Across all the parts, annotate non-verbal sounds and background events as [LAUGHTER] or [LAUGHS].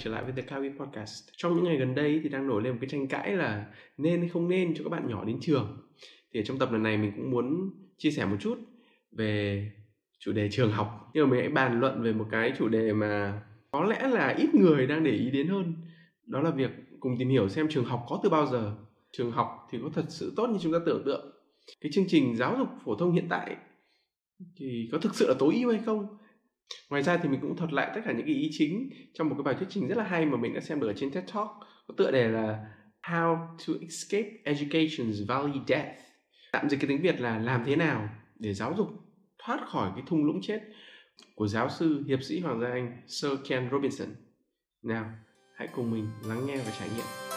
Trở lại với The Kawi Podcast. Trong những ngày gần đây thì đang nổi lên một cái tranh cãi là nên hay không nên cho các bạn nhỏ đến trường. Thì ở trong tập lần này mình cũng muốn chia sẻ một chút về chủ đề trường học. Nhưng mà mình hãy bàn luận về một cái chủ đề mà có lẽ là ít người đang để ý đến hơn. Đó là việc cùng tìm hiểu xem trường học có từ bao giờ. Trường học thì có thật sự tốt như chúng ta tưởng tượng. Cái chương trình giáo dục phổ thông hiện tại thì có thực sự là tối ưu hay không? Ngoài ra thì mình cũng thuật lại tất cả những cái ý chính trong một cái bài thuyết trình rất là hay mà mình đã xem được ở trên TED Talk có tựa đề là How to Escape Education's Valley Death. Tạm dịch cái tiếng Việt là làm thế nào để giáo dục thoát khỏi cái thung lũng chết của giáo sư hiệp sĩ Hoàng gia Anh Sir Ken Robinson. Nào, hãy cùng mình lắng nghe và trải nghiệm.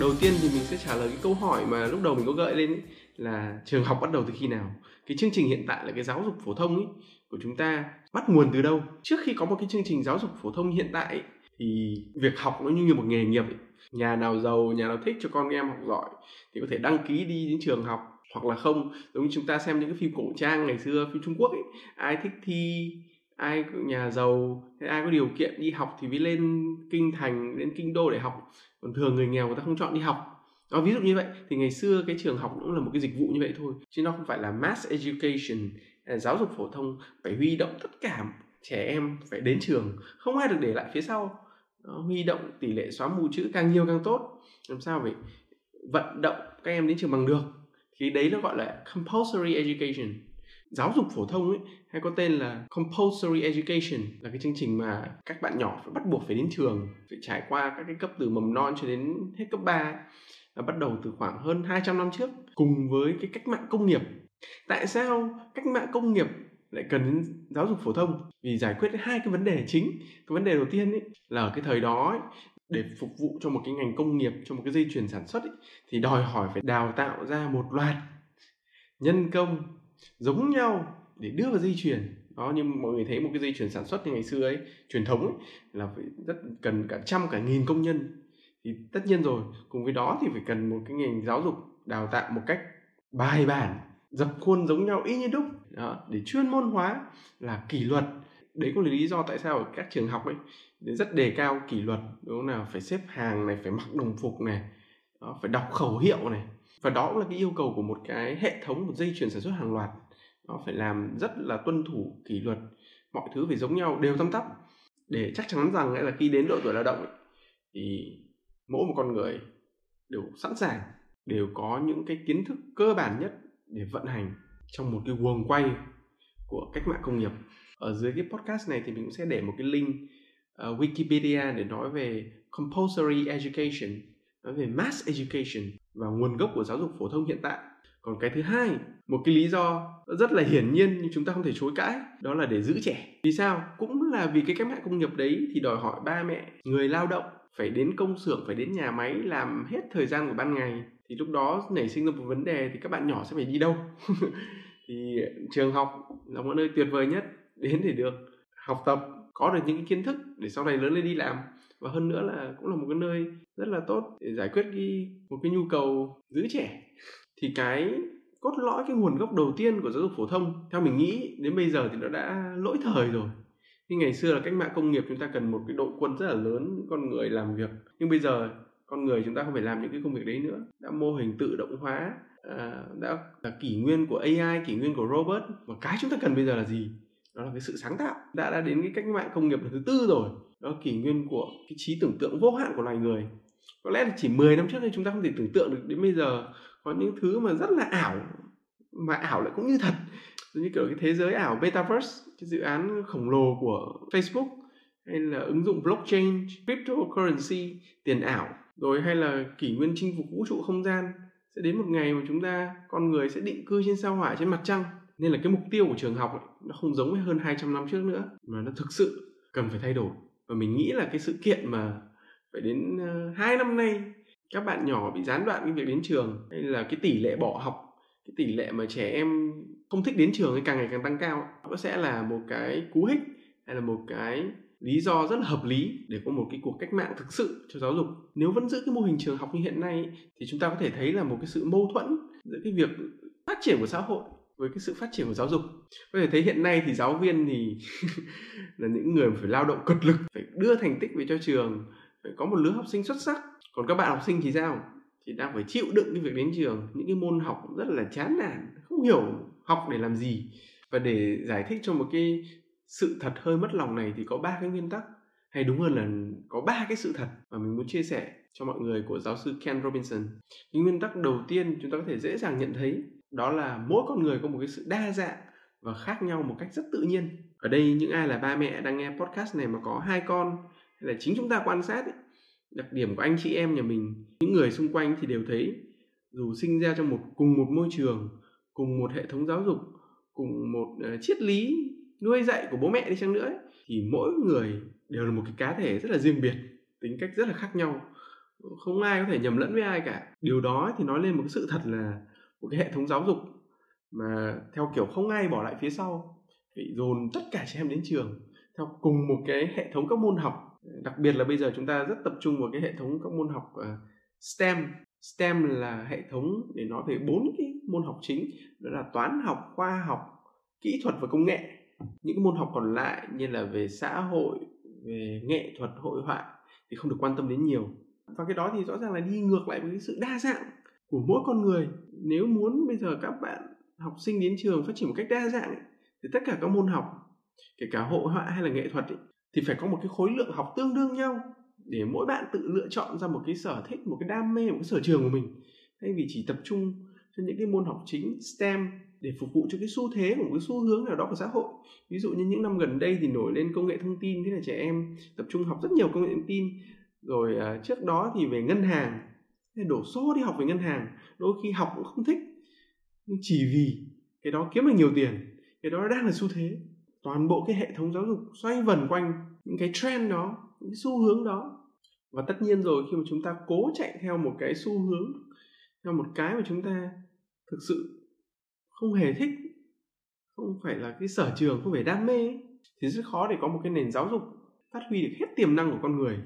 Đầu tiên thì mình sẽ trả lời cái câu hỏi mà lúc đầu mình có gợi lên ấy, là trường học bắt đầu từ khi nào? Cái chương trình hiện tại là cái giáo dục phổ thông ấy, của chúng ta bắt nguồn từ đâu? Trước khi có một cái chương trình giáo dục phổ thông hiện tại ấy, thì việc học nó như một nghề nghiệp ấy. nhà nào giàu nhà nào thích cho con em học giỏi thì có thể đăng ký đi đến trường học hoặc là không. Giống như chúng ta xem những cái phim cổ trang ngày xưa phim trung quốc ấy ai thích thi ai nhà giàu hay ai có điều kiện đi học thì mới lên kinh thành đến kinh đô để học còn thường người nghèo người ta không chọn đi học. Đó, ví dụ như vậy. Thì ngày xưa cái trường học cũng là một cái dịch vụ như vậy thôi chứ nó không phải là mass education à, giáo dục phổ thông phải huy động tất cả trẻ em phải đến trường không ai được để lại phía sau. Đó, huy động tỷ lệ xóa mù chữ càng nhiều càng tốt. Làm sao phải vận động các em đến trường bằng được? Thì đấy nó gọi là compulsory education giáo dục phổ thông ấy hay có tên là compulsory education là cái chương trình mà các bạn nhỏ phải bắt buộc phải đến trường phải trải qua các cái cấp từ mầm non cho đến hết cấp 3 là bắt đầu từ khoảng hơn 200 năm trước cùng với cái cách mạng công nghiệp. Tại sao cách mạng công nghiệp lại cần đến giáo dục phổ thông? Vì giải quyết hai cái vấn đề chính. Cái vấn đề đầu tiên ấy là ở cái thời đó ấy, để phục vụ cho một cái ngành công nghiệp cho một cái dây chuyền sản xuất ấy, thì đòi hỏi phải đào tạo ra một loạt nhân công giống nhau để đưa vào dây chuyền. Đó nhưng mọi người thấy một cái dây chuyền sản xuất như ngày xưa ấy truyền thống ấy, là phải rất cần cả trăm cả nghìn công nhân. Thì tất nhiên rồi cùng với đó thì phải cần một cái ngành giáo dục đào tạo một cách bài bản dập khuôn giống nhau y như đúc. Đó, để chuyên môn hóa là kỷ luật. Đấy cũng là lý do tại sao ở các trường học ấy rất đề cao kỷ luật. Đúng không nào? Phải xếp hàng này phải mặc đồng phục này đó, phải đọc khẩu hiệu này và đó cũng là cái yêu cầu của một cái hệ thống một dây chuyền sản xuất hàng loạt. Nó phải làm rất là tuân thủ kỷ luật. Mọi thứ phải giống nhau đều tăm tắp. Để chắc chắn rằng là khi đến độ tuổi lao động ấy, thì mỗi một con người đều sẵn sàng đều có những cái kiến thức cơ bản nhất để vận hành trong một cái guồng quay của cách mạng công nghiệp. Ở dưới cái podcast này thì mình cũng sẽ để một cái link uh, Wikipedia để nói về compulsory education nói về mass education và nguồn gốc của giáo dục phổ thông hiện tại. Còn cái thứ hai, một cái lý do rất là hiển nhiên nhưng chúng ta không thể chối cãi, đó là để giữ trẻ. Vì sao? Cũng là vì cái cách mạng công nghiệp đấy thì đòi hỏi ba mẹ, người lao động phải đến công xưởng, phải đến nhà máy làm hết thời gian của ban ngày. Thì lúc đó nảy sinh ra một vấn đề thì các bạn nhỏ sẽ phải đi đâu? [LAUGHS] Thì trường học là một nơi tuyệt vời nhất, đến để được học tập có được những cái kiến thức để sau này lớn lên đi làm. Và hơn nữa là cũng là một cái nơi rất là tốt để giải quyết cái một cái nhu cầu giữ trẻ. Thì cái cốt lõi cái nguồn gốc đầu tiên của giáo dục phổ thông theo mình nghĩ đến bây giờ thì nó đã lỗi thời rồi. Nhưng ngày xưa là cách mạng công nghiệp chúng ta cần một cái đội quân rất là lớn con người làm việc. Nhưng bây giờ con người chúng ta không phải làm những cái công việc đấy nữa. Đã mô hình tự động hóa à, đã là kỷ nguyên của AI kỷ nguyên của robot. Và cái chúng ta cần bây giờ là gì? Đó là cái sự sáng tạo. Đã đã đến cái cách mạng công nghiệp lần thứ tư rồi. Đó là kỷ nguyên của cái trí tưởng tượng vô hạn của loài người. Có lẽ là chỉ 10 năm trước thì chúng ta không thể tưởng tượng được đến bây giờ có những thứ mà rất là ảo, mà ảo lại cũng như thật. Như kiểu cái thế giới ảo Metaverse, cái dự án khổng lồ của Facebook, hay là ứng dụng blockchain, cryptocurrency, tiền ảo, rồi hay là kỷ nguyên chinh phục vũ trụ không gian. Sẽ đến một ngày mà chúng ta, con người sẽ định cư trên sao hỏa, trên mặt trăng nên là cái mục tiêu của trường học ấy, nó không giống với hơn 200 năm trước nữa mà nó thực sự cần phải thay đổi. Và mình nghĩ là cái sự kiện mà phải đến uh, hai năm nay các bạn nhỏ bị gián đoạn cái việc đến trường hay là cái tỷ lệ bỏ học cái tỷ lệ mà trẻ em không thích đến trường ấy càng ngày càng tăng cao nó sẽ là một cái cú hích hay là một cái lý do rất là hợp lý để có một cái cuộc cách mạng thực sự cho giáo dục. Nếu vẫn giữ cái mô hình trường học như hiện nay thì chúng ta có thể thấy là một cái sự mâu thuẫn giữa cái việc phát triển của xã hội với cái sự phát triển của giáo dục. Có thể thấy hiện nay thì giáo viên thì [LAUGHS] là những người phải lao động cực lực, phải đưa thành tích về cho trường, phải có một lứa học sinh xuất sắc. Còn các bạn học sinh thì sao? Thì đang phải chịu đựng cái việc đến trường. Những cái môn học rất là chán nản, không hiểu học để làm gì. Và để giải thích cho một cái sự thật hơi mất lòng này thì có ba cái nguyên tắc. Hay đúng hơn là có ba cái sự thật mà mình muốn chia sẻ cho mọi người của giáo sư Ken Robinson. Cái nguyên tắc đầu tiên chúng ta có thể dễ dàng nhận thấy đó là mỗi con người có một cái sự đa dạng và khác nhau một cách rất tự nhiên. Ở đây những ai là ba mẹ đang nghe podcast này mà có hai con hay là chính chúng ta quan sát ấy, đặc điểm của anh chị em nhà mình những người xung quanh thì đều thấy dù sinh ra trong một cùng một môi trường cùng một hệ thống giáo dục cùng một uh, triết lý nuôi dạy của bố mẹ đi chăng nữa ấy, thì mỗi người đều là một cái cá thể rất là riêng biệt tính cách rất là khác nhau không ai có thể nhầm lẫn với ai cả điều đó thì nói lên một cái sự thật là một cái hệ thống giáo dục mà theo kiểu không ai bỏ lại phía sau bị dồn tất cả trẻ em đến trường theo cùng một cái hệ thống các môn học. Đặc biệt là bây giờ chúng ta rất tập trung vào cái hệ thống các môn học uh, STEM. STEM là hệ thống để nói về bốn cái môn học chính đó là toán học khoa học kỹ thuật và công nghệ. Những môn học còn lại như là về xã hội về nghệ thuật hội họa thì không được quan tâm đến nhiều. Và cái đó thì rõ ràng là đi ngược lại với cái sự đa dạng của mỗi con người. Nếu muốn bây giờ các bạn học sinh đến trường phát triển một cách đa dạng thì tất cả các môn học, kể cả hội họa hay là nghệ thuật thì phải có một cái khối lượng học tương đương nhau để mỗi bạn tự lựa chọn ra một cái sở thích, một cái đam mê, một cái sở trường của mình. Thay vì chỉ tập trung cho những cái môn học chính, STEM, để phục vụ cho cái xu thế của một cái xu hướng nào đó của xã hội. Ví dụ như những năm gần đây thì nổi lên công nghệ thông tin, thế là trẻ em tập trung học rất nhiều công nghệ thông tin. Rồi à, trước đó thì về ngân hàng nên đổ xô đi học về ngân hàng, đôi khi học cũng không thích. Nhưng chỉ vì cái đó kiếm được nhiều tiền, cái đó đang là xu thế. Toàn bộ cái hệ thống giáo dục xoay vần quanh những cái trend đó, những cái xu hướng đó. Và tất nhiên rồi, khi mà chúng ta cố chạy theo một cái xu hướng, theo một cái mà chúng ta thực sự không hề thích, không phải là cái sở trường, không phải đam mê thì rất khó để có một cái nền giáo dục phát huy được hết tiềm năng của con người.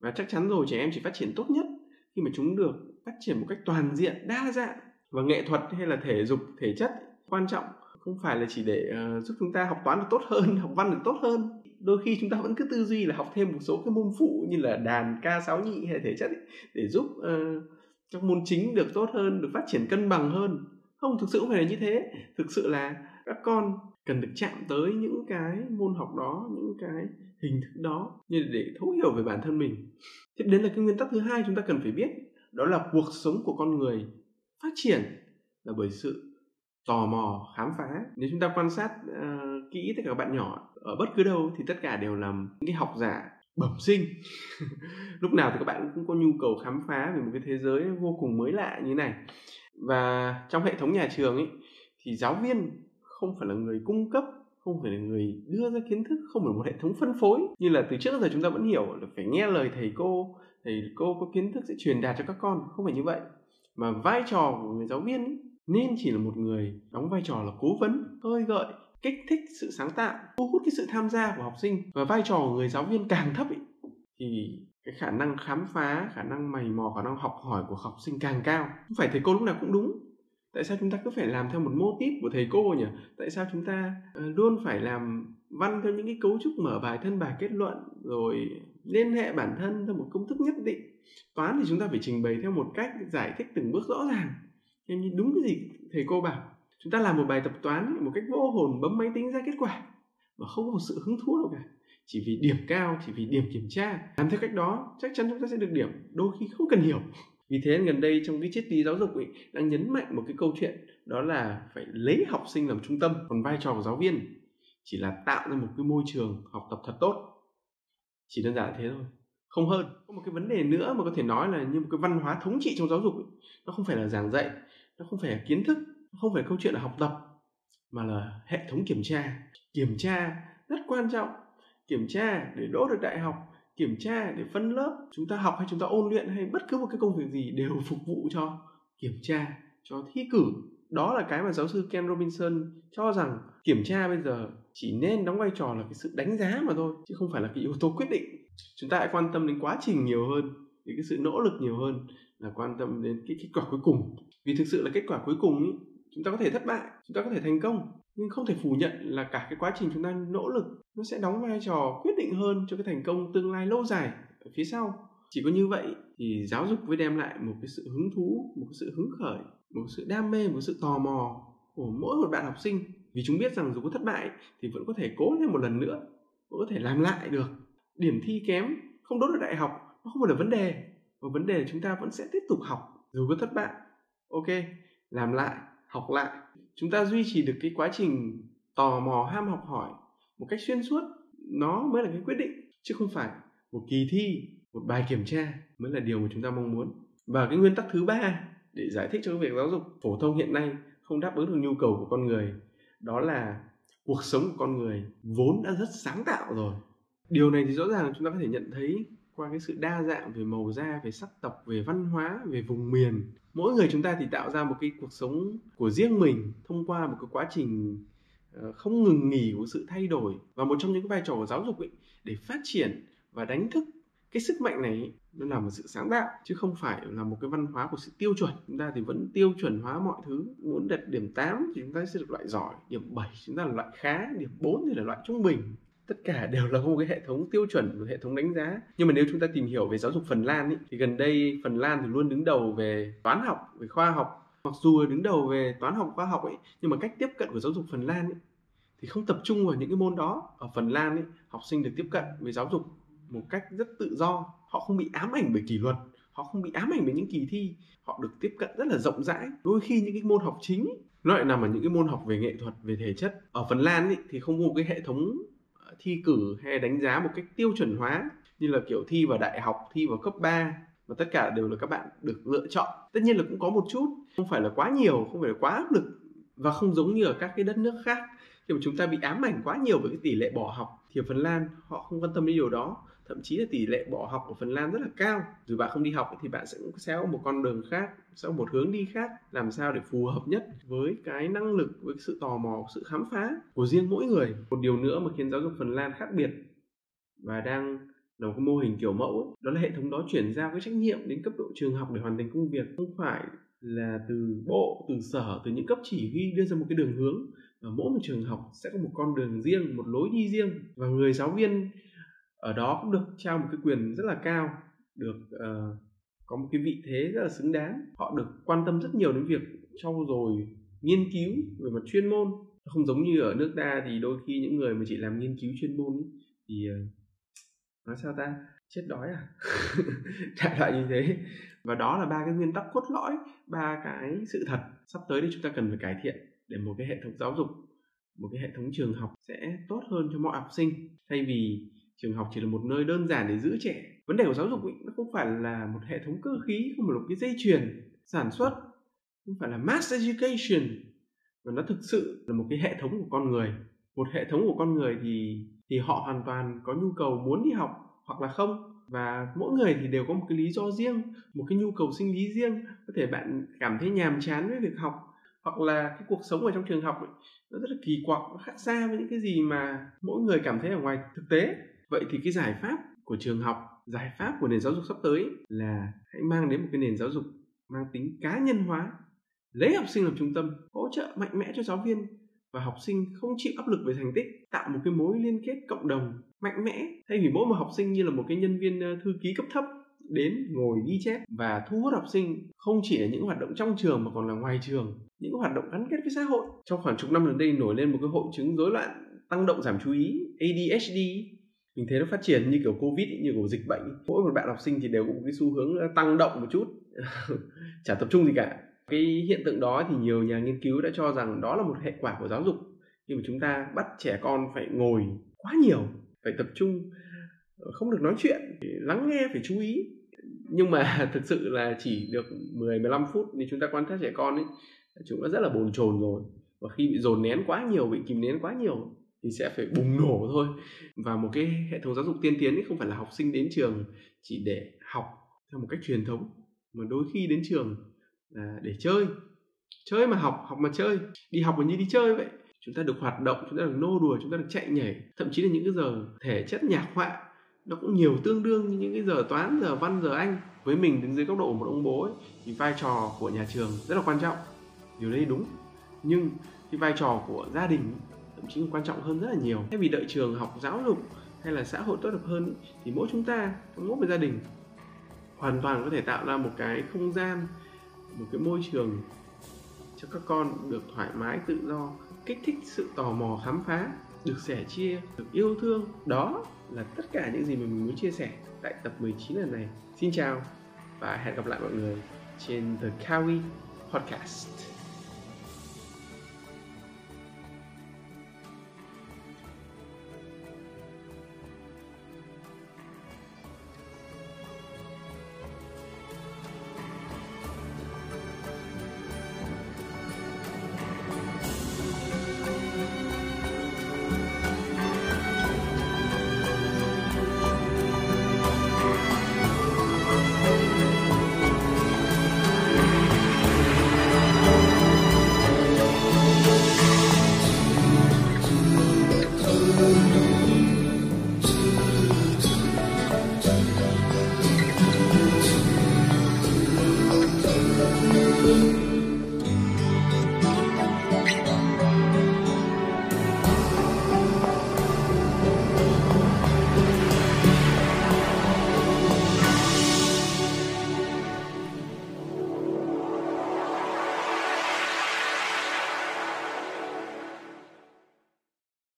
Và chắc chắn rồi, trẻ em chỉ phát triển tốt nhất khi mà chúng được phát triển một cách toàn diện đa dạng và nghệ thuật hay là thể dục thể chất quan trọng không phải là chỉ để uh, giúp chúng ta học toán được tốt hơn [LAUGHS] học văn được tốt hơn. Đôi khi chúng ta vẫn cứ tư duy là học thêm một số cái môn phụ như là đàn ca sáo nhị hay thể chất ấy, để giúp uh, các môn chính được tốt hơn được phát triển cân bằng hơn. Không thực sự không phải là như thế. Thực sự là các con cần được chạm tới những cái môn học đó những cái hình thức đó như để thấu hiểu về bản thân mình. Tiếp đến là cái nguyên tắc thứ hai chúng ta cần phải biết đó là cuộc sống của con người phát triển là bởi sự tò mò khám phá. Nếu chúng ta quan sát uh, kỹ tất cả các bạn nhỏ ở bất cứ đâu thì tất cả đều là những cái học giả bẩm sinh. [LAUGHS] Lúc nào thì các bạn cũng có nhu cầu khám phá về một cái thế giới vô cùng mới lạ như này. Và trong hệ thống nhà trường ấy thì giáo viên không phải là người cung cấp không phải là người đưa ra kiến thức không phải một hệ thống phân phối. Như là từ trước giờ chúng ta vẫn hiểu là phải nghe lời thầy cô thầy cô có kiến thức sẽ truyền đạt cho các con. Không phải như vậy. Mà vai trò của người giáo viên ấy, nên chỉ là một người đóng vai trò là cố vấn khơi gợi kích thích sự sáng tạo thu hút cái sự tham gia của học sinh. Và vai trò của người giáo viên càng thấp ấy, thì cái khả năng khám phá khả năng mày mò khả năng học hỏi của học sinh càng cao. Không phải thầy cô lúc nào cũng đúng tại sao chúng ta cứ phải làm theo một mô típ của thầy cô nhỉ? Tại sao chúng ta ờ, luôn phải làm văn theo những cái cấu trúc mở bài thân bài kết luận, rồi liên hệ bản thân theo một công thức nhất định? Toán thì chúng ta phải trình bày theo một cách giải thích từng bước rõ ràng. Như đúng cái gì thầy cô bảo? Chúng ta làm một bài tập toán một cách vô hồn, bấm máy tính ra kết quả, mà không có sự hứng thú đâu cả. Chỉ vì điểm cao, chỉ vì điểm kiểm tra. Làm theo cách đó, chắc chắn chúng ta sẽ được điểm, đôi khi không cần hiểu vì thế gần đây trong cái triết lý giáo dục ấy đang nhấn mạnh một cái câu chuyện, đó là phải lấy học sinh làm trung tâm, còn vai trò của giáo viên. Chỉ là tạo ra một cái môi trường học tập thật tốt. Chỉ đơn giản thế thôi, không hơn. Có một cái vấn đề nữa mà có thể nói là như một cái văn hóa thống trị trong giáo dục ấy. nó không phải là giảng dạy, nó không phải là kiến thức, nó không phải là câu chuyện là học tập, mà là hệ thống kiểm tra. Kiểm tra rất quan trọng. Kiểm tra để đỗ được đại học kiểm tra để phân lớp chúng ta học hay chúng ta ôn luyện hay bất cứ một cái công việc gì đều [LAUGHS] phục vụ cho kiểm tra cho thi cử. Đó là cái mà giáo sư Ken Robinson cho rằng kiểm tra bây giờ chỉ nên đóng vai trò là cái sự đánh giá mà thôi chứ không phải là cái yếu tố quyết định. Chúng ta hãy quan tâm đến quá trình nhiều hơn đến cái sự nỗ lực nhiều hơn là quan tâm đến cái kết quả cuối cùng. Vì thực sự là kết quả cuối cùng ý, chúng ta có thể thất bại chúng ta có thể thành công nhưng không thể phủ nhận là cả cái quá trình chúng ta nỗ lực, nó sẽ đóng vai trò quyết định hơn cho cái thành công tương lai lâu dài ở phía sau. Chỉ có như vậy thì giáo dục mới đem lại một cái sự hứng thú, một cái sự hứng khởi, một sự đam mê, một sự tò mò của mỗi một bạn học sinh. Vì chúng biết rằng dù có thất bại thì vẫn có thể cố thêm một lần nữa, vẫn có thể làm lại được. Điểm thi kém không đốt được đại học, nó không phải là vấn đề. Và vấn đề là chúng ta vẫn sẽ tiếp tục học. Dù có thất bại, ok, làm lại, học lại chúng ta duy trì được cái quá trình tò mò, ham học hỏi một cách xuyên suốt, nó mới là cái quyết định, chứ không phải một kỳ thi, một bài kiểm tra mới là điều mà chúng ta mong muốn. Và cái nguyên tắc thứ ba để giải thích cho cái việc giáo dục phổ thông hiện nay không đáp ứng được nhu cầu của con người, đó là cuộc sống của con người vốn đã rất sáng tạo rồi. Điều này thì rõ ràng chúng ta có thể nhận thấy qua cái sự đa dạng về màu da, về sắc tộc, về văn hóa, về vùng miền mỗi người chúng ta thì tạo ra một cái cuộc sống của riêng mình thông qua một cái quá trình ờ, không ngừng nghỉ của sự thay đổi. Và một trong những cái vai trò của giáo dục ấy, để phát triển và đánh thức cái sức mạnh này nó là một sự sáng tạo, chứ không phải là một cái văn hóa của sự tiêu chuẩn. Chúng ta thì vẫn tiêu chuẩn hóa mọi thứ. Muốn đạt điểm 8 thì chúng ta sẽ được loại giỏi, điểm 7 chúng ta là loại khá, điểm 4 thì là loại trung bình tất cả đều là một cái hệ thống tiêu chuẩn một hệ thống đánh giá. Nhưng mà nếu chúng ta tìm hiểu về giáo dục Phần Lan ý, thì gần đây Phần Lan thì luôn đứng đầu về toán học về khoa học. Mặc dù đứng đầu về toán học khoa học ấy nhưng mà cách tiếp cận của giáo dục Phần Lan ấy, thì không tập trung vào những cái môn đó. Ở Phần Lan ấy, học sinh được tiếp cận với giáo dục một cách rất tự do. Họ không bị ám ảnh bởi kỷ luật họ không bị ám ảnh bởi những kỳ thi. Họ được tiếp cận rất là rộng rãi. Đôi khi những cái môn học chính nó lại nằm ở những cái môn học về nghệ thuật về thể chất ở phần lan ý, thì không có một cái hệ thống thi cử hay đánh giá một cách tiêu chuẩn hóa, như là kiểu thi vào đại học, thi vào cấp 3 và tất cả đều là các bạn được lựa chọn. Tất nhiên là cũng có một chút, không phải là quá nhiều, không phải là quá áp lực và không giống như ở các cái đất nước khác. Khi mà chúng ta bị ám ảnh quá nhiều với cái tỷ lệ bỏ học, thì ở Phần Lan họ không quan tâm đến điều đó thậm chí là tỷ lệ bỏ học ở Phần Lan rất là cao. Dù bạn không đi học thì bạn sẽ sẽ có một con đường khác sẽ có một hướng đi khác làm sao để phù hợp nhất với cái năng lực với sự tò mò sự khám phá của riêng mỗi người. Một điều nữa mà khiến giáo dục Phần Lan khác biệt và đang là một cái mô hình kiểu mẫu ấy, đó là hệ thống đó chuyển giao cái trách nhiệm đến cấp độ trường học để hoàn thành công việc. Không phải là từ bộ từ sở từ những cấp chỉ huy đưa ra một cái đường hướng và mỗi một trường học sẽ có một con đường riêng một lối đi riêng. Và người giáo viên ở đó cũng được trao một cái quyền rất là cao được uh, có một cái vị thế rất là xứng đáng. Họ được quan tâm rất nhiều đến việc trau dồi nghiên cứu về mặt chuyên môn. Không giống như ở nước ta thì đôi khi những người mà chỉ làm nghiên cứu chuyên môn ấy, thì uh, nói sao ta? Chết đói à? [LAUGHS] Đại loại như thế. Và đó là ba cái nguyên tắc cốt lõi ba cái sự thật sắp tới thì chúng ta cần phải cải thiện để một cái hệ thống giáo dục một cái hệ thống trường học sẽ tốt hơn cho mọi học sinh. Thay vì trường học chỉ là một nơi đơn giản để giữ trẻ. Vấn đề của giáo dục ấy, nó không phải là một hệ thống cơ khí không phải là một cái dây chuyền sản xuất không phải là mass education mà nó thực sự là một cái hệ thống của con người. Một hệ thống của con người thì thì họ hoàn toàn có nhu cầu muốn đi học hoặc là không. Và mỗi người thì đều có một cái lý do riêng một cái nhu cầu sinh lý riêng. Có thể bạn cảm thấy nhàm chán với việc học hoặc là cái cuộc sống ở trong trường học ấy, nó rất là kỳ quặc nó khác xa với những cái gì mà mỗi người cảm thấy ở ngoài thực tế vậy thì cái giải pháp của trường học, giải pháp của nền giáo dục sắp tới là hãy mang đến một cái nền giáo dục mang tính cá nhân hóa, lấy học sinh làm trung tâm, hỗ trợ mạnh mẽ cho giáo viên và học sinh không chịu áp lực về thành tích, tạo một cái mối liên kết cộng đồng mạnh mẽ. Thay vì mỗi một học sinh như là một cái nhân viên ờ, thư ký cấp thấp đến ngồi ghi chép và thu hút học sinh không chỉ là những hoạt động trong trường mà còn là ngoài trường, những hoạt động gắn kết với xã hội. Trong khoảng chục năm gần đây nổi lên một cái hội chứng rối loạn tăng động giảm chú ý ADHD mình thấy nó phát triển như kiểu covid như kiểu dịch bệnh mỗi một bạn học sinh thì đều có một cái xu hướng tăng động một chút, [LAUGHS] chả tập trung gì cả. Cái hiện tượng đó thì nhiều nhà nghiên cứu đã cho rằng đó là một hệ quả của giáo dục. Khi mà chúng ta bắt trẻ con phải ngồi quá nhiều, phải tập trung ờ, không được nói chuyện lắng nghe, phải chú ý. Nhưng mà [LAUGHS] thực sự là chỉ được 10 15 phút thì chúng ta quan sát trẻ con ấy chúng nó rất là bồn chồn rồi. Và khi bị dồn nén quá nhiều, bị kìm nén quá nhiều thì sẽ phải bùng nổ thôi. Và một cái hệ thống giáo dục tiên tiến ấy không phải là học sinh đến trường chỉ để học theo một cách truyền thống mà đôi khi đến trường là để chơi. Chơi mà học học mà chơi. Đi học mà như đi chơi vậy. Chúng ta được hoạt động chúng ta được nô đùa chúng ta được chạy nhảy. Thậm chí là những cái giờ thể chất nhạc họa nó cũng nhiều tương đương như những cái giờ toán giờ văn giờ anh. Với mình đứng dưới góc độ của một ông bố ấy, thì vai trò của nhà trường rất là quan trọng. Điều đấy đúng. Nhưng cái vai trò của gia đình thậm chí quan trọng hơn rất là nhiều. Thay vì đợi trường học, giáo dục hay là xã hội tốt đẹp hơn thì mỗi chúng ta, mỗi một gia đình hoàn toàn có thể tạo ra một cái không gian, một cái môi trường cho các con được thoải mái, tự do, kích thích sự tò mò, khám phá, được sẻ chia, được yêu thương. Đó là tất cả những gì mà mình muốn chia sẻ tại tập 19 lần này. Xin chào và hẹn gặp lại mọi người trên The Kawi Podcast.